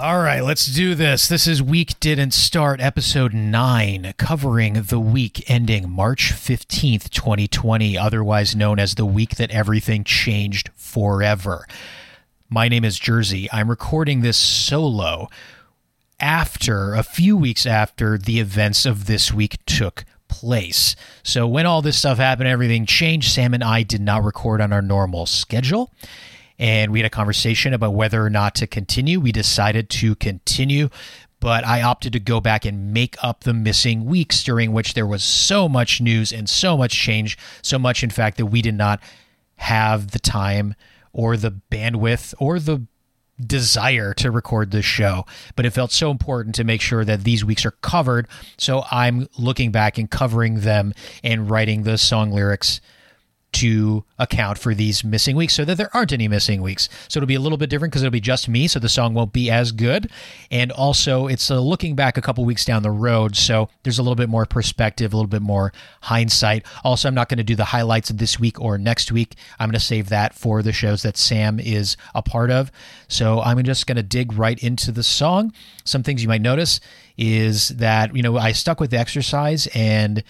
All right, let's do this. This is Week Didn't Start, episode 9, covering the week ending March 15th, 2020, otherwise known as the week that everything changed forever. My name is Jersey. I'm recording this solo after, a few weeks after the events of this week took place. So when all this stuff happened, everything changed. Sam and I did not record on our normal schedule and we had a conversation about whether or not to continue. We decided to continue, but I opted to go back and make up the missing weeks during which there was so much news and so much change, so much, in fact, that we did not have the time or the bandwidth or the desire to record this show, but it felt so important to make sure that these weeks are covered. So I'm looking back and covering them and writing the song lyrics to account for these missing weeks so that there aren't any missing weeks. So it'll be a little bit different because it'll be just me, so the song won't be as good. And also, it's uh, looking back a couple weeks down the road, so there's a little bit more perspective, a little bit more hindsight. Also, I'm not going to do the highlights of this week or next week. I'm going to save that for the shows that Sam is a part of. So I'm just going to dig right into the song. Some things you might notice is that, you know, I stuck with the exercise and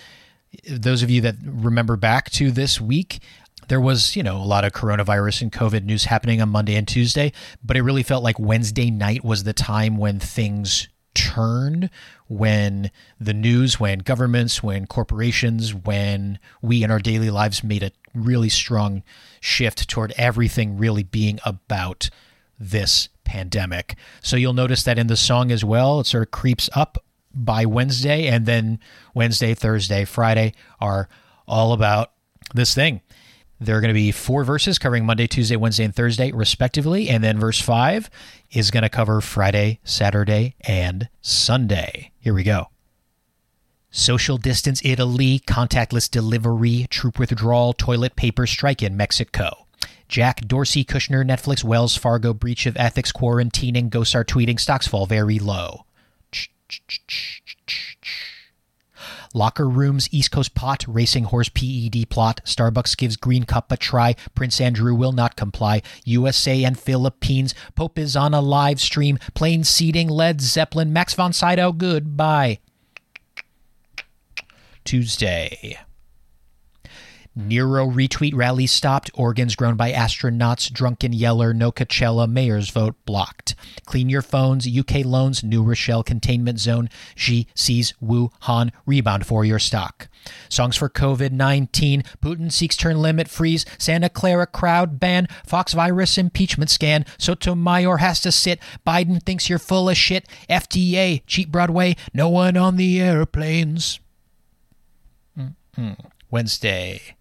those of you that remember back to this week, there was, you know, a lot of coronavirus and COVID news happening on Monday and Tuesday, but it really felt like Wednesday night was the time when things turned, when the news, when governments, when corporations, when we in our daily lives made a really strong shift toward everything really being about this pandemic. So you'll notice that in the song as well, it sort of creeps up by Wednesday, and then Wednesday, Thursday, Friday are all about this thing. There are going to be four verses covering Monday, Tuesday, Wednesday, and Thursday, respectively. And then verse five is going to cover Friday, Saturday, and Sunday. Here we go. Social distance Italy, contactless delivery, troop withdrawal, toilet paper strike in Mexico. Jack Dorsey, Kushner, Netflix, Wells Fargo, breach of ethics, quarantining, Gosar tweeting, stocks fall very low. Locker rooms, East Coast pot, racing horse PED plot, Starbucks gives green cup a try, Prince Andrew will not comply, USA and Philippines, Pope is on a live stream, plane seating, Led Zeppelin, Max von Sydow, goodbye. Tuesday. Nero retweet rally stopped. Organs grown by astronauts. Drunken yeller. No Coachella. Mayor's vote blocked. Clean your phones. UK loans. New Rochelle containment zone. Xi sees Wuhan. Rebound for your stock. Songs for COVID 19. Putin seeks turn limit freeze. Santa Clara crowd ban. Fox virus impeachment scan. Sotomayor has to sit. Biden thinks you're full of shit. FDA. Cheap Broadway. No one on the airplanes. Mm-hmm. Wednesday.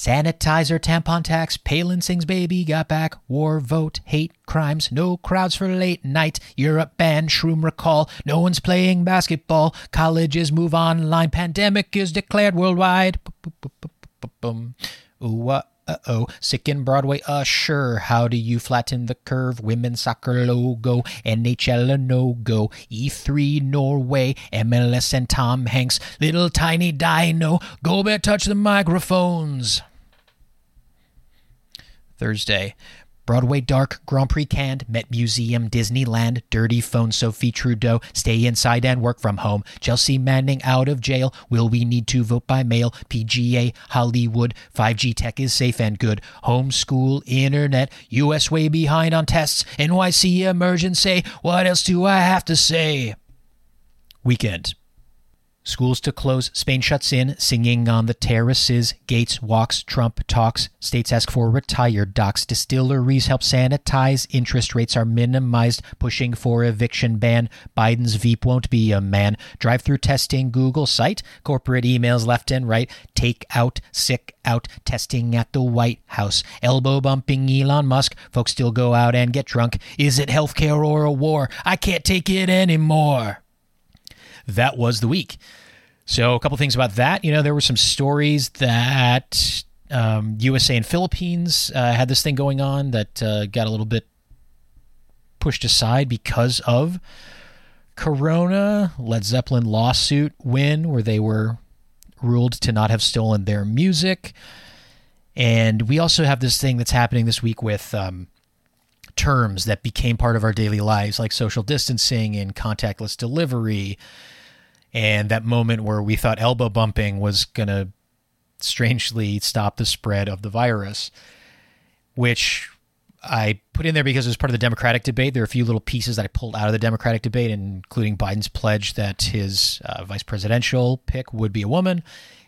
Sanitizer, tampon tax, Palin sings baby got back, war vote, hate crimes, no crowds for late night, Europe ban, shroom recall, no one's playing basketball, colleges move online, pandemic is declared worldwide. Ooh, uh, oh, sick in Broadway, uh, sure. How do you flatten the curve? Women's soccer logo, NHL a no go, E3 Norway, MLS and Tom Hanks, little tiny dino, go back, touch the microphones. Thursday. Broadway Dark, Grand Prix canned, Met Museum, Disneyland, Dirty Phone, Sophie Trudeau, Stay Inside and Work from Home, Chelsea Manning out of jail, Will We Need to Vote by Mail, PGA, Hollywood, 5G tech is safe and good, Homeschool, Internet, US way behind on tests, NYC emergency, what else do I have to say? Weekend. Schools to close, Spain shuts in, singing on the terraces, Gates walks, Trump talks, states ask for retired docs, distilleries help sanitize, interest rates are minimized, pushing for eviction ban, Biden's Veep won't be a man, drive through testing, Google site, corporate emails left and right, take out, sick out, testing at the White House, elbow bumping Elon Musk, folks still go out and get drunk, is it healthcare or a war? I can't take it anymore that was the week. So, a couple things about that. You know, there were some stories that um, USA and Philippines uh, had this thing going on that uh, got a little bit pushed aside because of Corona. Led Zeppelin lawsuit win, where they were ruled to not have stolen their music. And we also have this thing that's happening this week with um, terms that became part of our daily lives, like social distancing and contactless delivery, and that moment where we thought elbow bumping was going to strangely stop the spread of the virus, which I put in there because it was part of the Democratic debate. There are a few little pieces that I pulled out of the Democratic debate, including Biden's pledge that his uh, vice presidential pick would be a woman,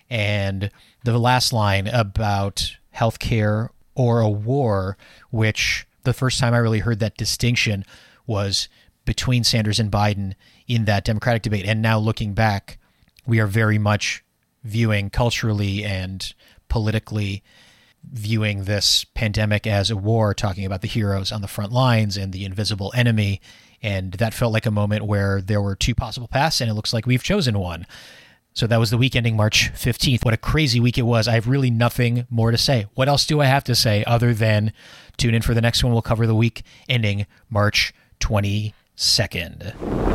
and the last line about health care or a war, which the first time I really heard that distinction was between Sanders and Biden in that Democratic debate. And now looking back, we are very much viewing culturally and politically viewing this pandemic as a war, talking about the heroes on the front lines and the invisible enemy. And that felt like a moment where there were two possible paths, and it looks like we've chosen one. So that was the week ending March 15th. What a crazy week it was. I have really nothing more to say. What else do I have to say other than tune in for the next one? We'll cover the week ending March second.